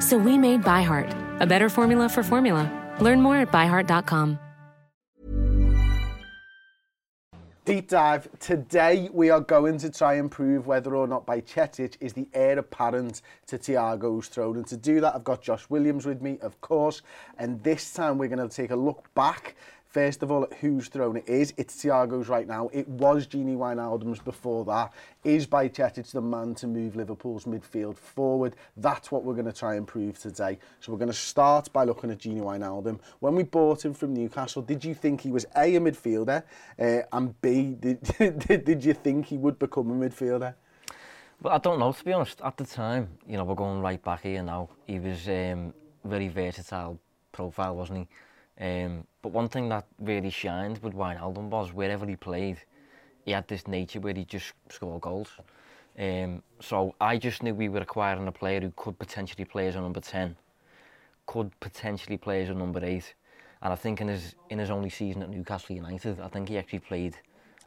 So we made ByHeart, a better formula for formula. Learn more at byheart.com. Deep dive. Today we are going to try and prove whether or not Bajcetic is the heir apparent to Thiago's throne. And to do that, I've got Josh Williams with me, of course. And this time we're going to take a look back First of all, at whose throne it is. It's Thiago's right now. It was Gini Wijnaldum's before that. Is Bajcetic the man to move Liverpool's midfield forward? That's what we're going to try and prove today. So we're going to start by looking at Gini Wijnaldum. When we bought him from Newcastle, did you think he was A, a midfielder, uh, and B, did, did you think he would become a midfielder? Well, I don't know, to be honest. At the time, you know, we're going right back here now. He was um, very versatile profile, wasn't he? Um, but one thing that really shined with Wijnaldum was wherever he played, he had this nature where he just scored goals. Um, so I just knew we were acquiring a player who could potentially play as a number 10, could potentially play as a number 8. And I think in his in his only season at Newcastle United, I think he actually played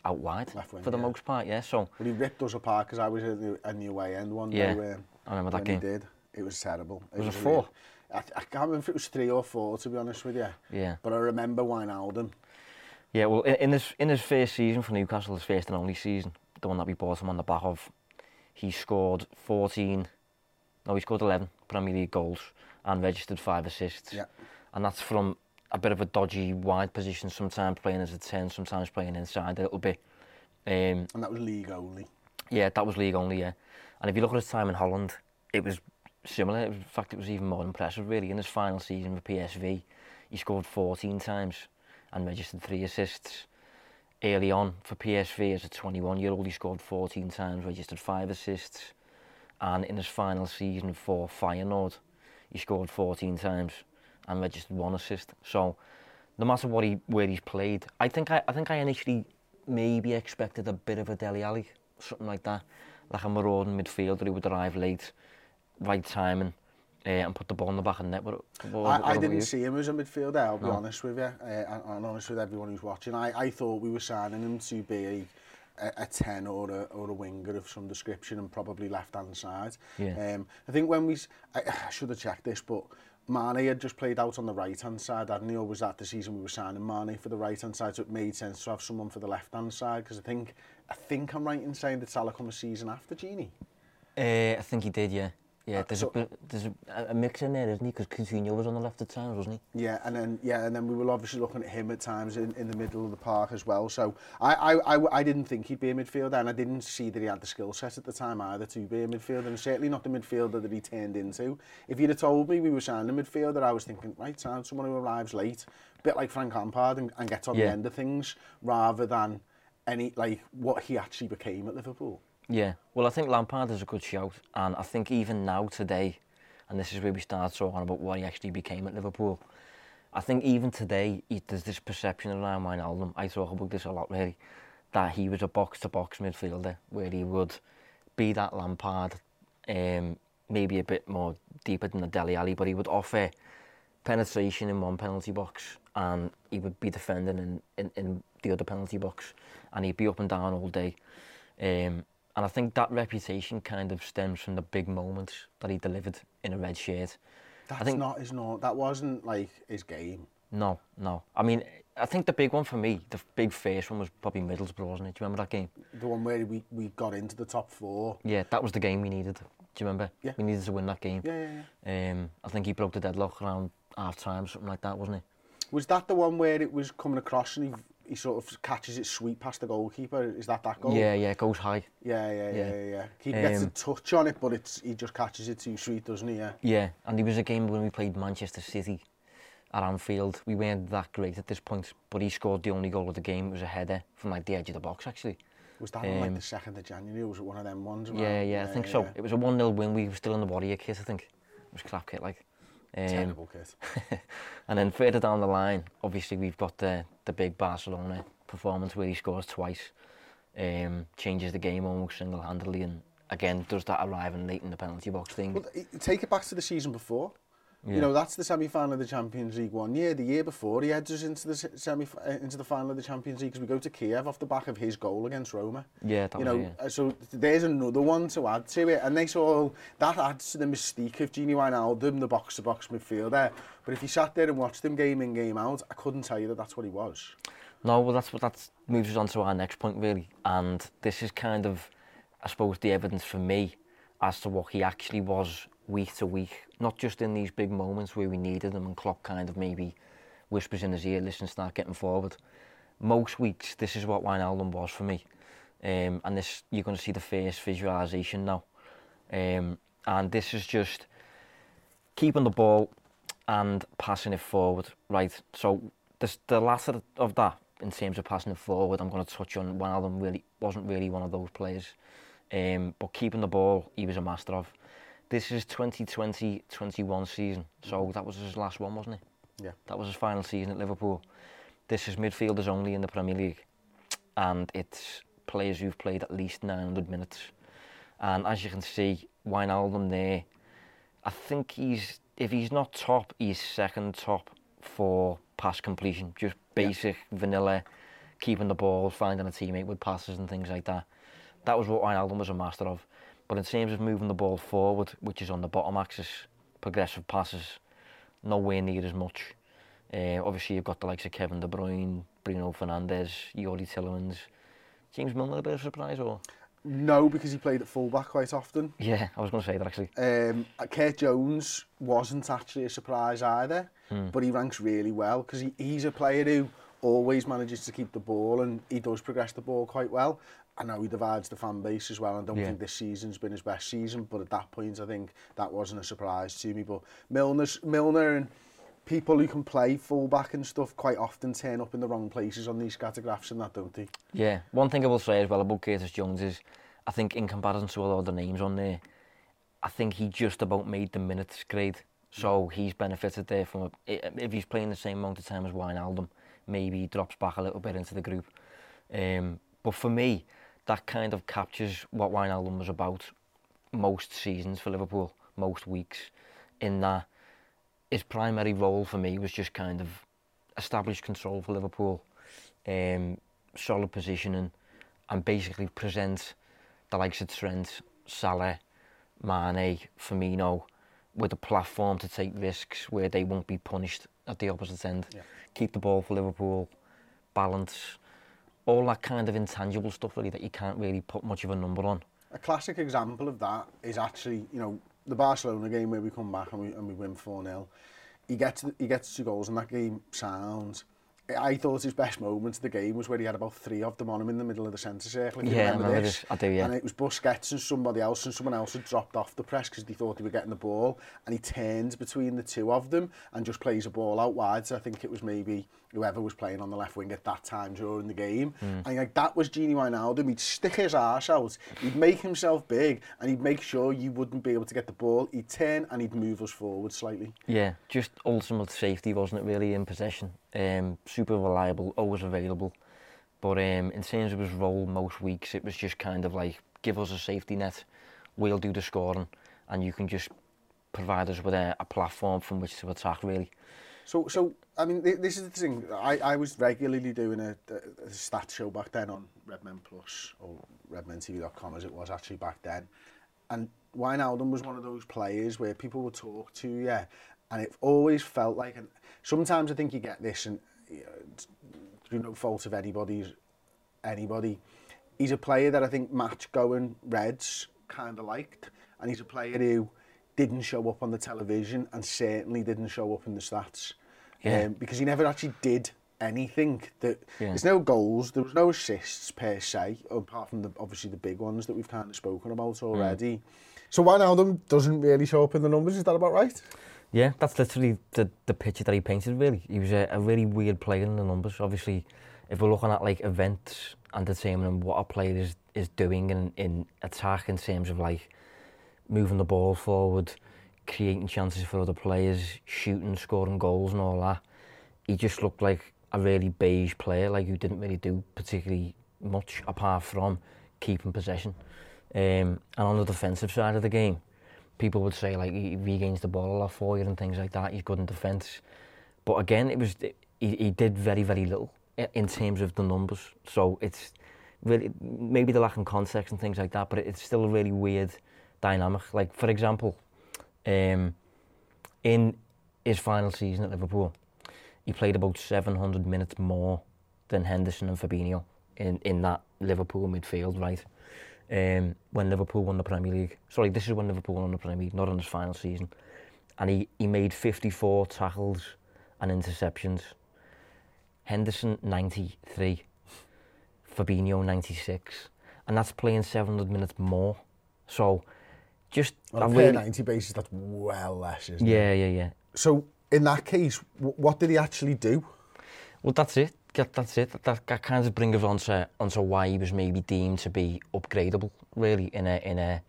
out wide wing, for the yeah. most part, yeah. So But he ripped us apart because I was at the, a new way end one yeah, day. I remember that game. He did. It was terrible. It, it was, was a four. I, I can't remember if it was three or four, to be honest with you. Yeah. But I remember Wijnaldum. Yeah, well, in, in his in his first season for Newcastle, his first and only season, the one that we bought him on the back of, he scored 14, no, he scored 11 Premier League goals and registered five assists. Yeah. And that's from a bit of a dodgy wide position, sometimes playing as a 10, sometimes playing inside a little bit. Um, and that was league only? Yeah, that was league only, yeah. And if you look at his time in Holland, it was similar. In fact, it was even more impressive, really. In his final season for PSV, he scored 14 times and registered three assists. Early on for PSV as a 21-year-old, he scored 14 times, registered five assists. And in his final season for Feyenoord, he scored 14 times and registered one assist. So, no matter what he where he's played, I think I, I think I initially maybe expected a bit of a Deli Alli, something like that, like a marauding midfielder who would arrive late right timing uh, eh, and put the ball in the back of the net. What, what, I, what I didn't see him as a midfielder, I'll be no. honest with you, uh, and, and honest with everyone who's watching. I, I thought we were signing him to be a, a, a 10 or a, or a winger of some description and probably left-hand side. Yeah. Um, I think when we... I, I should have checked this, but Mane had just played out on the right-hand side, hadn't he? Or was that the season we were signing Mane for the right-hand side? So it made sense to have someone for the left-hand side, because I think, I think I'm right in saying that Salah come a season after Genie. Uh, I think he did, yeah. Yeah, there's, so, a, there's a, a mix in there, isn't he? Because Coutinho was on the left at times, wasn't he? Yeah, and then yeah, and then we were obviously looking at him at times in, in the middle of the park as well. So I, I, I, I didn't think he'd be a midfielder, and I didn't see that he had the skill set at the time either to be a midfielder, and certainly not the midfielder that he turned into. If you'd have told me we were signing a midfielder, I was thinking, right, sound someone who arrives late, a bit like Frank Lampard, and, and get on yeah. the end of things, rather than any like what he actually became at Liverpool. Yeah, well, I think Lampard is a good shout, and I think even now today, and this is where we start talking about what he actually became at Liverpool. I think even today, he, there's this perception around Wijnaldum. I talk about this a lot, really, that he was a box-to-box midfielder, where he would be that Lampard, um, maybe a bit more deeper than the Dele Alli, but he would offer penetration in one penalty box, and he would be defending in, in, in the other penalty box, and he'd be up and down all day. Um, and I think that reputation kind of stems from the big moments that he delivered in a red shirt. That's I think, not his no. That wasn't like his game. No, no. I mean, I think the big one for me, the big first one was probably Middlesbrough, wasn't it? Do you remember that game? The one where we, we got into the top four. Yeah, that was the game we needed. Do you remember? Yeah. We needed to win that game. Yeah, yeah, yeah. Um, I think he broke the deadlock around half time, or something like that, wasn't it? Was that the one where it was coming across and he, he sort of catches it sweet past the goalkeeper. Is that that goal? Yeah, yeah, it goes high. Yeah, yeah, yeah, yeah. yeah. He gets um, a touch on it, but it's he just catches it too sweet, doesn't he? Yeah. Yeah, and there was a game when we played Manchester City at Anfield. We weren't that great at this point, but he scored the only goal of the game. It was a header from like the edge of the box, actually. Was that um, on like um, the 2nd of January? Was it one of them ones? Yeah, yeah, yeah, I think yeah. so. It was a 1-0 win. We were still in the Warrior kit, I think. It was crap kit, like. Um, Terrible kid. and then further down the line, obviously, we've got the, the big Barcelona performance where he scores twice, um, changes the game almost single handedly, and again, does that arriving late in the penalty box thing. Well, take it back to the season before. Yeah. You know, that's the semi-final of the Champions League one year. The year before, he heads us into the semi uh, into the final of the Champions League because we go to Kiev off the back of his goal against Roma. Yeah, that you know, it, yeah. Uh, so there's another one to add to it, and they saw that adds to the mystique of Gini Wijnaldum, the box-to-box -box midfielder. But if you sat there and watched him game in game out, I couldn't tell you that that's what he was. No, well, that's what that moves us on to our next point really, and this is kind of, I suppose, the evidence for me as to what he actually was week to week. Not just in these big moments where we needed him and Klopp kind of maybe whispers in his ear, listen, start getting forward. Most weeks, this is what Wijnaldum was for me. Um, and this, you're going to see the first visualisation now. Um, and this is just keeping the ball and passing it forward, right? So this, the latter of that, in terms of passing it forward, I'm going to touch on one of them. Really wasn't really one of those players, um, but keeping the ball, he was a master of. This is 2020-21 season, so mm. that was his last one, wasn't it? Yeah. That was his final season at Liverpool. This is midfielders only in the Premier League, and it's players who've played at least 900 minutes. And as you can see, Wijnaldum there, I think he's if he's not top, he's second top for pass completion. Just basic vanilla, keeping the ball, finding a teammate with passes and things like that. That was what Wijnaldum was a master of. But in terms of moving the ball forward, which is on the bottom axis, progressive passes, nowhere near as much. Uh, obviously, you've got the likes of Kevin De Bruyne, Bruno Fernandes, Youri Tielemans. James Milner a bit of a surprise, or? No, because he played at fullback quite often. Yeah, I was going to say that actually. Um, Curtis Jones wasn't actually a surprise either, Hmm. but he ranks really well because he, he's a player who always manages to keep the ball and he does progress the ball quite well. I know he divides the fan base as well. I don't yeah. think this season's been his best season, but at that point, I think that wasn't a surprise to me. But Milner's, Milner and people who can play fullback and stuff quite often turn up in the wrong places on these scattergraphs and that, don't they? Yeah. One thing I will say as well about Curtis Jones is, I think in comparison to all the names on there, I think he just about made the minutes grade. So he's benefited there from, a, if he's playing the same amount of time as Wijnaldum, maybe he drops back a little bit into the group. Um, but for me, that kind of captures what Wijnaldum was about most seasons for Liverpool, most weeks, in that his primary role for me was just kind of establish control for Liverpool, um, solid positioning, and basically present the likes of Trent, Salah, Mane, Firmino with a platform to take risks where they won't be punished at the opposite end. Yeah. Keep the ball for Liverpool, balance, all that kind of intangible stuff really that you can't really put much of a number on. A classic example of that is actually, you know, the Barcelona game where we come back and we, and we win 4-0. He gets, he gets two goals and that game sounds. I thought his best moment of the game was where he had about three of them on him in the middle of the centre circle. If yeah, you remember, remember this. this. I do, yeah. And it was Busquets and somebody else, and someone else had dropped off the press because they thought they were getting the ball, and he turns between the two of them and just plays a ball out wide. So I think it was maybe whoever was playing on the left wing at that time during the game. Mm. And like that was Genie Wijnaldum. He'd stick his arse out, he'd make himself big, and he'd make sure you wouldn't be able to get the ball. He'd turn and he'd move us forward slightly. Yeah, just ultimate safety, wasn't it, really, in possession. Um, super reliable, always available. But um, in terms of his role most weeks, it was just kind of like, give us a safety net, we'll do the scoring, and you can just provide us with a, a platform from which to attack, really. So, so I mean, this is the thing. I, I was regularly doing a, a, a stat show back then on Redmen Plus, or redmentv.com as it was actually back then. And Wijnaldum was one of those players where people would talk to you, yeah, and it always felt like... and sometimes I think you get this, and you know, through no fault of anybody's anybody, he's a player that I think match-going Reds kind of liked, and he's a player who didn't show up on the television and certainly didn't show up in the stats. Yeah. Um, because he never actually did anything. That yeah. There's no goals, there was no assists per se, apart from the, obviously the big ones that we've kind of spoken about mm. already. Mm. So Wan them doesn't really show up in the numbers, is that about right? Yeah, that's literally the, the picture that he painted, really. He was a, a really weird player in the numbers. Obviously, if we're looking at like events and determining what a player is, is doing in, in attack in terms of like moving the ball forward, creating chances for other players, shooting, scoring goals and all that, he just looked like a really beige player, like who didn't really do particularly much apart from keeping possession. Um, and on the defensive side of the game, people would say like he regains the ball a lot for you and things like that. He's good in defence, but again, it was he, he did very very little in terms of the numbers. So it's really maybe the lack in context and things like that, but it's still a really weird dynamic. Like for example, um, in his final season at Liverpool, he played about 700 minutes more than Henderson and Fabinho in, in that Liverpool midfield, right? Um, when Liverpool won the Premier League. Sorry, this is when Liverpool won the Premier League, not on his final season. And he, he made 54 tackles and interceptions. Henderson, 93. Fabinho, 96. And that's playing 700 minutes more. So, just... On a really... 90 basis, that's well less, isn't yeah, it? Yeah, yeah, yeah. So, in that case, what did he actually do? Well, that's it. That, that's it. That, that kind of brings us onto, onto why he was maybe deemed to be upgradable, really, in a, in a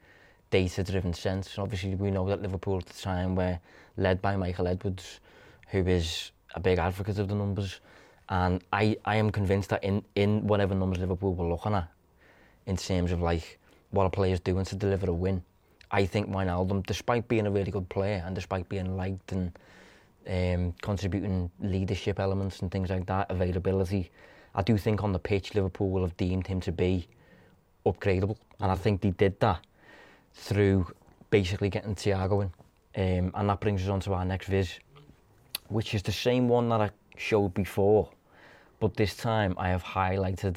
data-driven sense. And obviously, we know that Liverpool at the time were led by Michael Edwards, who is a big advocate of the numbers. And I, I am convinced that in, in whatever numbers Liverpool were looking at, in terms of like what a player's doing to deliver a win, I think Wijnaldum, despite being a really good player and despite being liked and um, contributing leadership elements and things like that, availability. I do think on the pitch Liverpool will have deemed him to be upgradable, and I think they did that through basically getting Thiago in, um, and that brings us on to our next viz, which is the same one that I showed before, but this time I have highlighted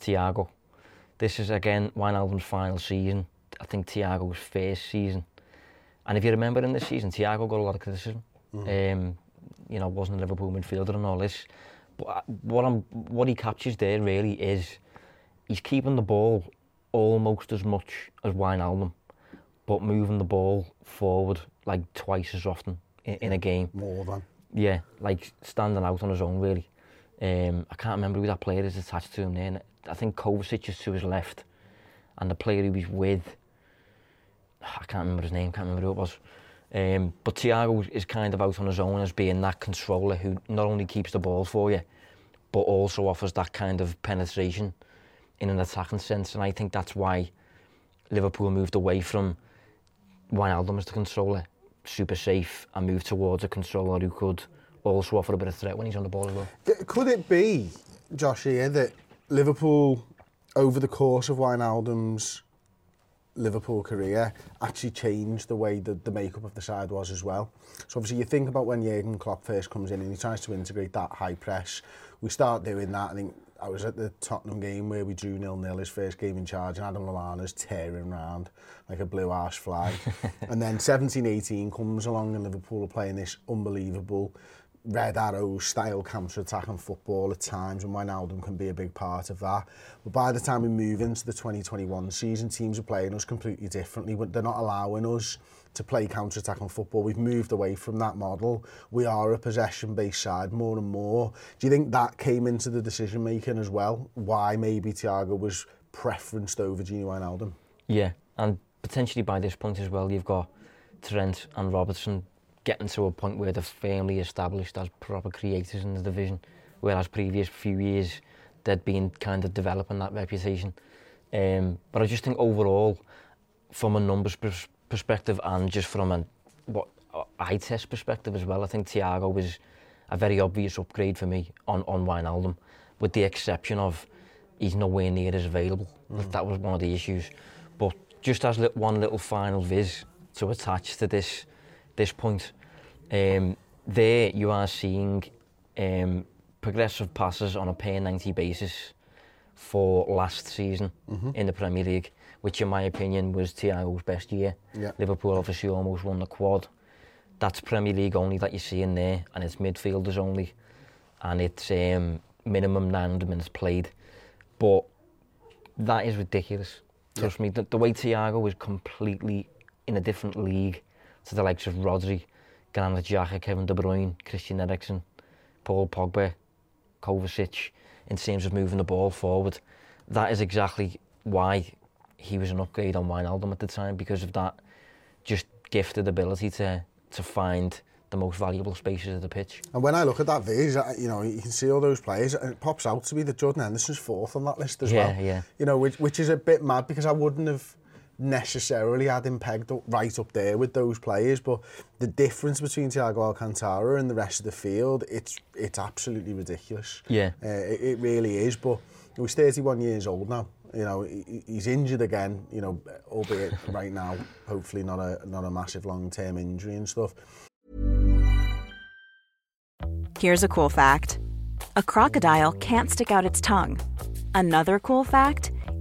Thiago. This is again Wijnaldum's final season. I think Thiago's first season, and if you remember in this season, Thiago got a lot of criticism. Um, you know, wasn't a Liverpool midfielder and all this. But uh, what I'm, what he captures there really is he's keeping the ball almost as much as Wijnaldum, but moving the ball forward like twice as often in, in a game. More than. Yeah, like standing out on his own really. Um, I can't remember who that player is attached to him there. I think Kovacic is to his left, and the player he was with, I can't remember his name, can't remember who it was. Um, but Thiago is kind of out on his own as being that controller who not only keeps the ball for you, but also offers that kind of penetration in an attacking sense. And I think that's why Liverpool moved away from Wijnaldum as the controller, super safe, and moved towards a controller who could also offer a bit of threat when he's on the ball as well. Could it be, Josh, here, that Liverpool, over the course of Wijnaldum's Liverpool career actually changed the way that the makeup of the side was as well. So obviously you think about when Jurgen Klopp first comes in and he tries to integrate that high press. We start doing that. I think I was at the Tottenham game where we drew nil-nil his first game in charge and Adam Lallana's tearing around like a blue arse fly. and then 17-18 comes along and Liverpool are playing this unbelievable red arrow style counter attacking football at times, and Wijnaldum can be a big part of that. But by the time we move into the 2021 season, teams are playing us completely differently. They're not allowing us to play counter attacking football. We've moved away from that model. We are a possession based side more and more. Do you think that came into the decision making as well? Why maybe Thiago was preferenced over Gini Wijnaldum? Yeah, and potentially by this point as well, you've got Trent and Robertson getting to a point where they're firmly established as proper creators in the division, whereas previous few years they'd been kind of developing that reputation. Um, but I just think overall, from a numbers pers- perspective and just from a what eye test perspective as well, I think Thiago was a very obvious upgrade for me on on Wijnaldum, with the exception of he's nowhere near as available. That was one of the issues. But just as one little final viz to attach to this this point, um, there you are seeing um, progressive passes on a per 90 basis for last season in the Premier League, which in my opinion was Thiago's best year. Yeah. Liverpool obviously almost won the quad. that's Premier League only that you see in there, and it's midfielders only, and it's um, minimum 900 minutes played. But that is ridiculous. Trust me, the, the way Thiago is completely in a different league to the likes of Rodri, gan Anna Jacka, Kevin De Bruyne, Christian Eriksen, Paul Pogba, Kovacic, in terms of moving the ball forward. That is exactly why he was an upgrade on Wijnaldum at the time, because of that just gifted ability to to find the most valuable spaces of the pitch. And when I look at that viz, you know, you can see all those players, and it pops out to me that Jordan Henderson's fourth on that list as yeah, well. Yeah, yeah. You know, which, which is a bit mad because I wouldn't have necessarily had him pegged up right up there with those players, but the difference between Thiago Alcantara and the rest of the field, it's it's absolutely ridiculous. Yeah. Uh, it, it really is, but he's 31 years old now. You know, he, he's injured again, you know, albeit right now, hopefully not a not a massive long-term injury and stuff. Here's a cool fact a crocodile can't stick out its tongue. Another cool fact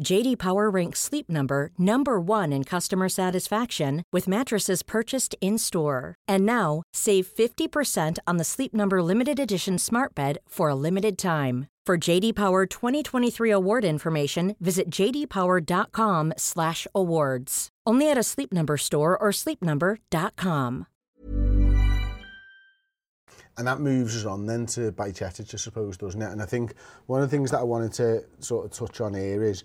JD Power ranks Sleep Number number 1 in customer satisfaction with mattresses purchased in-store. And now, save 50% on the Sleep Number limited edition Smart Bed for a limited time. For JD Power 2023 award information, visit jdpower.com/awards. Only at a Sleep Number store or sleepnumber.com. And that moves us on then to Bajcetic, I suppose, doesn't it? And I think one of the things that I wanted to sort of touch on here is,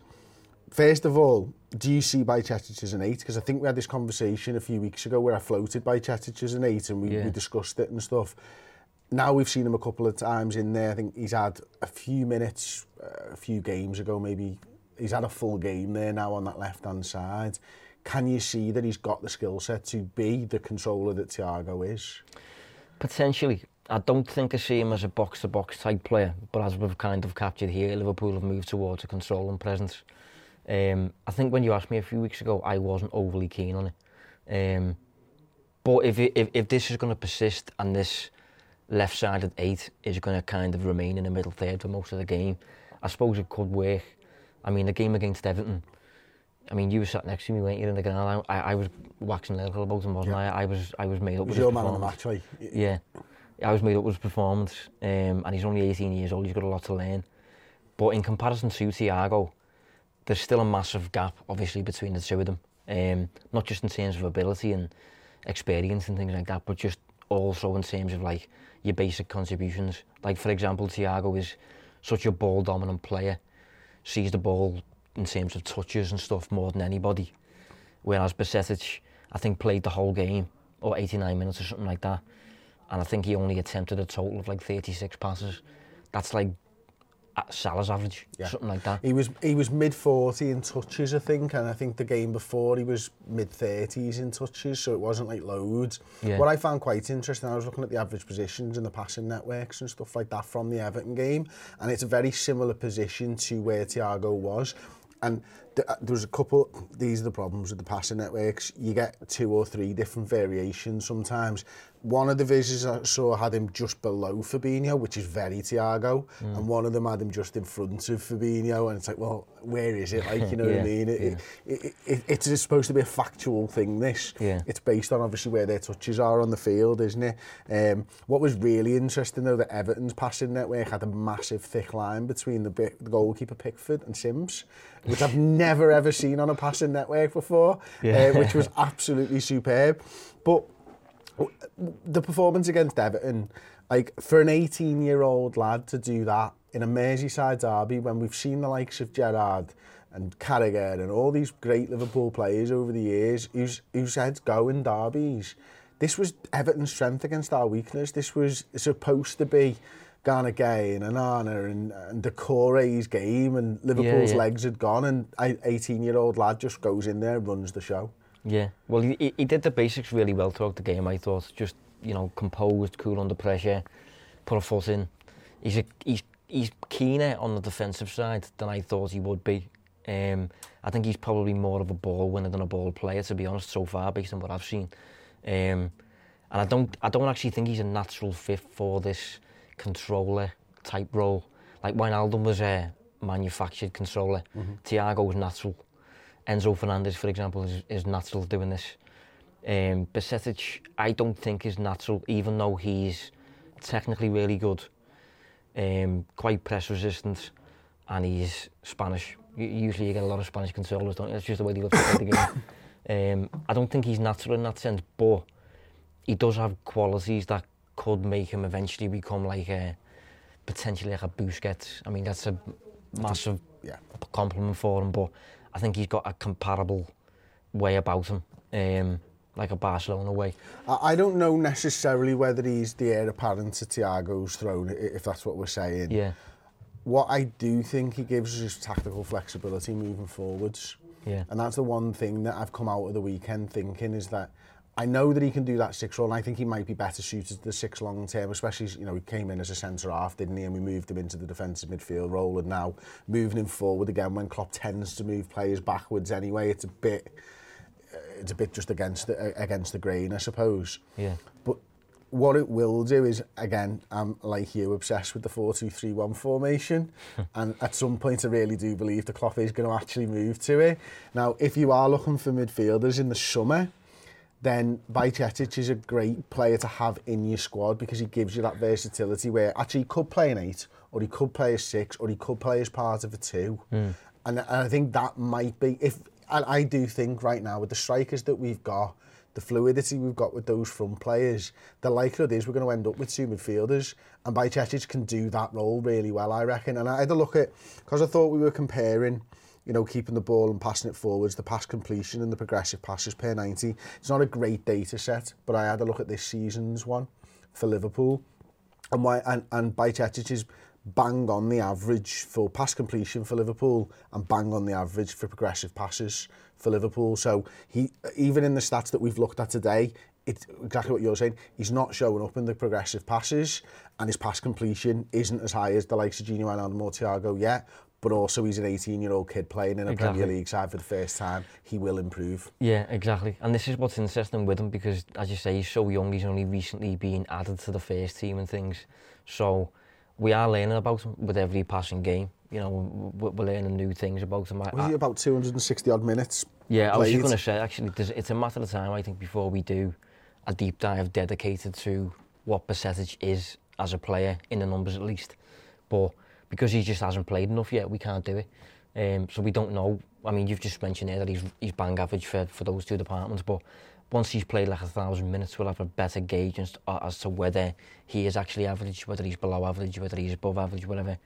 first of all, do you see Bajcetic as an eight? Because I think we had this conversation a few weeks ago where I floated Bajcetic as an eight and we, yeah. we discussed it and stuff. Now we've seen him a couple of times in there. I think he's had a few minutes, uh, a few games ago maybe. He's had a full game there now on that left-hand side. Can you see that he's got the skill set to be the controller that Thiago is? Potentially. I don't think I see him as a box-to-box type player, but as we've kind of captured here, Liverpool have moved towards a controlling presence. Um, I think when you asked me a few weeks ago, I wasn't overly keen on it. Um, but if, it, if if this is going to persist and this left-sided eight is going to kind of remain in the middle third for most of the game, I suppose it could work. I mean, the game against Everton, I mean, you were sat next to me, weren't you, in the ground? I, I was waxing lyrical about him, wasn't I? I was, I was made up He was with your man on the match, like. Yeah, I was made up with his performance, um, and he's only 18 years old. He's got a lot to learn. But in comparison to Thiago, there's still a massive gap, obviously, between the two of them. Um, not just in terms of ability and experience and things like that, but just also in terms of like your basic contributions. Like for example, Thiago is such a ball dominant player, sees the ball in terms of touches and stuff more than anybody. Whereas Bajcetic, I think, played the whole game, or 89 minutes or something like that. And I think he only attempted a total of like 36 passes. That's like Salah's average, yeah. something like that. He was he was mid 40 in touches, I think, and I think the game before he was mid 30s in touches, so it wasn't like loads. Yeah. What I found quite interesting, I was looking at the average positions and the passing networks and stuff like that from the Everton game, and it's a very similar position to where Thiago was. And there's a couple, these are the problems with the passing networks. You get two or three different variations sometimes. One of the visions I saw had him just below Fabinho, which is very Thiago, Hmm. and one of them had him just in front of Fabinho, and it's like, well, where is it? Like, you know what I mean? It, it, it, it, it's supposed to be a factual thing, this. Yeah. It's based on obviously where their touches are on the field, isn't it? Um, what was really interesting though, that Everton's passing network had a massive thick line between the, the goalkeeper Pickford and Simms, which I've never never ever seen on a passing network before, yeah. uh, which was absolutely superb. But the performance against Everton, like for an 18 year old lad to do that in a Merseyside derby when we've seen the likes of Gerrard and Carragher and all these great Liverpool players over the years who who's had go in derbies. This was Everton's strength against our weakness. This was supposed to be Garner Gueye and Onana and, and Doucouré's game and Liverpool's yeah. legs had gone and 18 year old lad just goes in there and runs the show. Yeah, well, he, he- he did the basics really well throughout the game. I thought just you know composed, cool under pressure, put a foot in. He's a, he's he's keener on the defensive side than I thought he would be. Um, I think he's probably more of a ball winner than a ball player, to be honest, so far based on what I've seen. Um, and I don't I don't actually think he's a natural fit for this controller type role. Like Wijnaldum was a manufactured controller. Thiago was natural. Enzo Fernandez, for example, is, is natural doing this. Um, Bajcetic, I don't think is natural, even though he's technically really good, um, quite press resistant, and he's Spanish. Usually you get a lot of Spanish controllers, don't you? That's just the way they look play the game. Um, I don't think he's natural in that sense, but he does have qualities that could make him eventually become like a, potentially like a Busquets. I mean, that's a massive Yeah. compliment for him, but I think he's got a comparable way about him, um, like a Barcelona way. I don't know necessarily whether he's the heir apparent to Thiago's throne, if that's what we're saying. Yeah, What I do think he gives us is tactical flexibility moving forwards. yeah, And that's the one thing that I've come out of the weekend thinking is that I know that he can do that six role, and I think he might be better suited to the six long term, especially, you know, he came in as a centre half, didn't he? And we moved him into the defensive midfield role, and now moving him forward again when Klopp tends to move players backwards anyway, it's a bit uh, it's a bit just against the, uh, against the grain, I suppose. Yeah. But what it will do is, again, I'm like you, obsessed with the 4-2-3-1 formation. and at some point, I really do believe the Klopp is going to actually move to it. Now, if you are looking for midfielders in the summer, then Vajcetic is a great player to have in your squad because he gives you that versatility where actually he could play an eight, or he could play a six, or he could play as part of a two. Mm. And, and I think that might be, if and I do think right now with the strikers that we've got, the fluidity we've got with those front players, the likelihood is we're going to end up with two midfielders, and Bajcetic can do that role really well, I reckon. And I had a look at, because I thought we were comparing you know, keeping the ball and passing it forwards, the pass completion and the progressive passes per 90. It's not a great data set, but I had a look at this season's one for Liverpool. And, why, and, and Bajcetic is bang on the average for pass completion for Liverpool and bang on the average for progressive passes for Liverpool. So he even in the stats that we've looked at today, it's exactly what you're saying. He's not showing up in the progressive passes, and his pass completion isn't as high as the likes of Gino Wijnaldum or Thiago yet but also he's an 18 year old kid playing in a exactly. Premier League side for the first time, he will improve. Yeah, exactly. And this is what's interesting with him because, as you say, he's so young, he's only recently been added to the first team and things. So we are learning about him with every passing game. You know, we're, we're learning new things about him. Was he about 260 odd minutes? Yeah, played? I was just going to say, actually, it's a matter of time, I think, before we do a deep dive dedicated to what percentage is as a player, in the numbers at least. But because he just hasn't played enough yet, we can't do it. Um, so we don't know. I mean, you've just mentioned there that he's he's bang average for for those two departments, but once he's played like a thousand minutes, we'll have a better gauge as, as to whether he is actually average, whether he's below average, whether he's above average, whatever.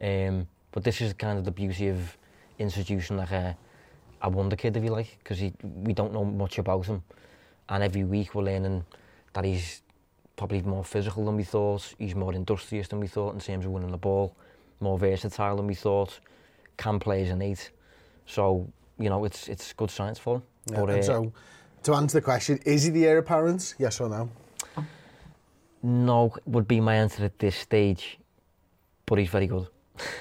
Um, but this is kind of the beauty of introducing like a a wonder kid, if you like, because we don't know much about him. And every week we're learning that he's probably more physical than we thought, he's more industrious than we thought in terms of winning the ball, more versatile than we thought, can play as an eight. So, you know, it's it's good science for him. Yeah, But, and uh, so, to answer the question, is he the heir apparent? Yes or no? no would be my answer at this stage, but he's very good.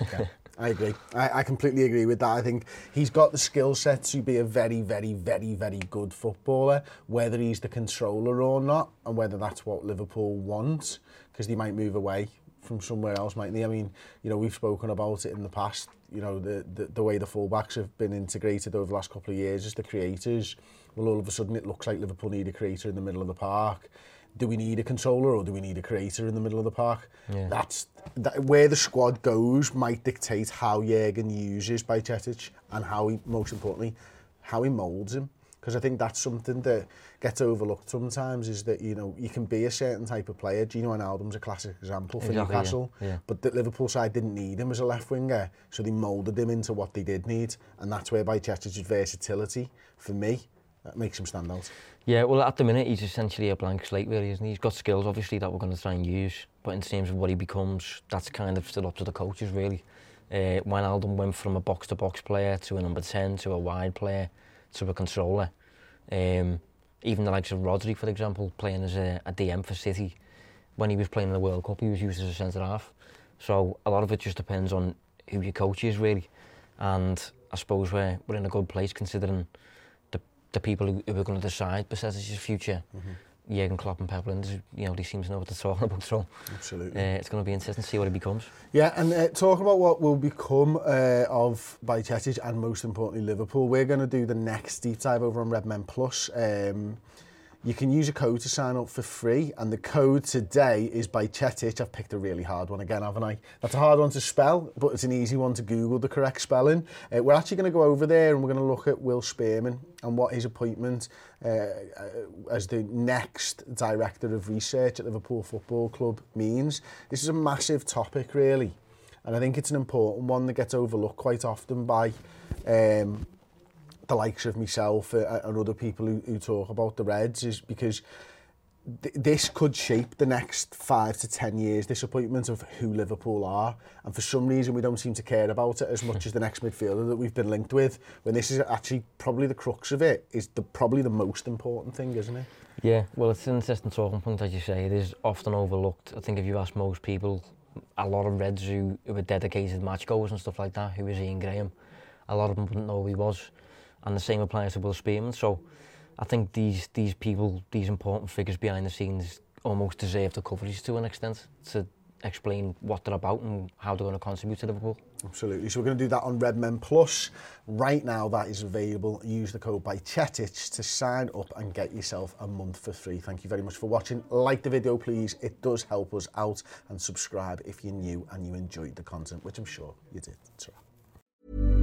Okay. I agree. I, I completely agree with that. I think he's got the skill set to be a very, very, very, very good footballer, whether he's the controller or not, and whether that's what Liverpool wants, because they might move away from somewhere else, mightn't they? I mean, you know, we've spoken about it in the past, you know, the, the, the way the fullbacks have been integrated over the last couple of years as the creators. Well, all of a sudden it looks like Liverpool need a creator in the middle of the park. Do we need a controller or do we need a creator in the middle of the park? Yeah. That's that, where the squad goes might dictate how Jurgen uses Bajcetic and how he, most importantly, how he moulds him. Because I think that's something that gets overlooked sometimes is that, you know, you can be a certain type of player. Gino Wijnaldum's a classic example for Exactly, yeah, Newcastle. yeah. But the Liverpool side didn't need him as a left winger, so they moulded him into what they did need. And that's where Bajcetic's versatility, for me, that makes him stand out. Yeah, well, at the minute, he's essentially a blank slate, really, isn't he? He's got skills, obviously, that we're going to try and use. But in terms of what he becomes, that's kind of still up to the coaches, really. Uh, Wijnaldum went from a box-to-box player to a number 10 to a wide player to a controller. Um, even the likes of Rodri, for example, playing as a, a DM for City, when he was playing in the World Cup, he was used as a centre-half. So a lot of it just depends on who your coach is, really. And I suppose we're, we're in a good place considering the, the people who, who are going to decide Bajcetic's future. Mm-hmm. Jurgen Klopp and Pep Linders, you know, they seems to know what they're talking about. So Absolutely. Uh, it's going to be interesting to see what he becomes. Yeah, and uh, talking about what will become uh, of Bajcetic and most importantly Liverpool, we're going to do the next deep dive over on Red Men Plus. Um, You can use a code to sign up for free, and the code today is by Chetich. I've picked a really hard one again, haven't I? That's a hard one to spell, but it's an easy one to Google the correct spelling. Uh, we're actually going to go over there and we're going to look at Will Spearman and what his appointment uh, uh, as the next director of research at Liverpool Football Club means. This is a massive topic, really, and I think it's an important one that gets overlooked quite often by um, the likes of myself uh, and other people who, who talk about the Reds is because th this could shape the next five to ten years disappointment of who Liverpool are. And for some reason we don't seem to care about it as hmm. much as the next midfielder that we've been linked with when this is actually probably the crux of it is the probably the most important thing isn't it? Yeah well it's an interesting talking point as you say. It is often overlooked. I think if you ask most people a lot of Reds who, who are dedicated match goers and stuff like that who is Ian Graham a lot of them wouldn't know who he was. And the same applies to Will Spearman. So I think these these people, these important figures behind the scenes, almost deserve the coverage to an extent to explain what they're about and how they're going to contribute to Liverpool. Absolutely. So we're going to do that on Redmen Plus. Right now, that is available. Use the code Bajcetic to sign up and get yourself a month for free. Thank you very much for watching. Like the video, please. It does help us out. And subscribe if you're new and you enjoyed the content, which I'm sure you did. Ta-ra.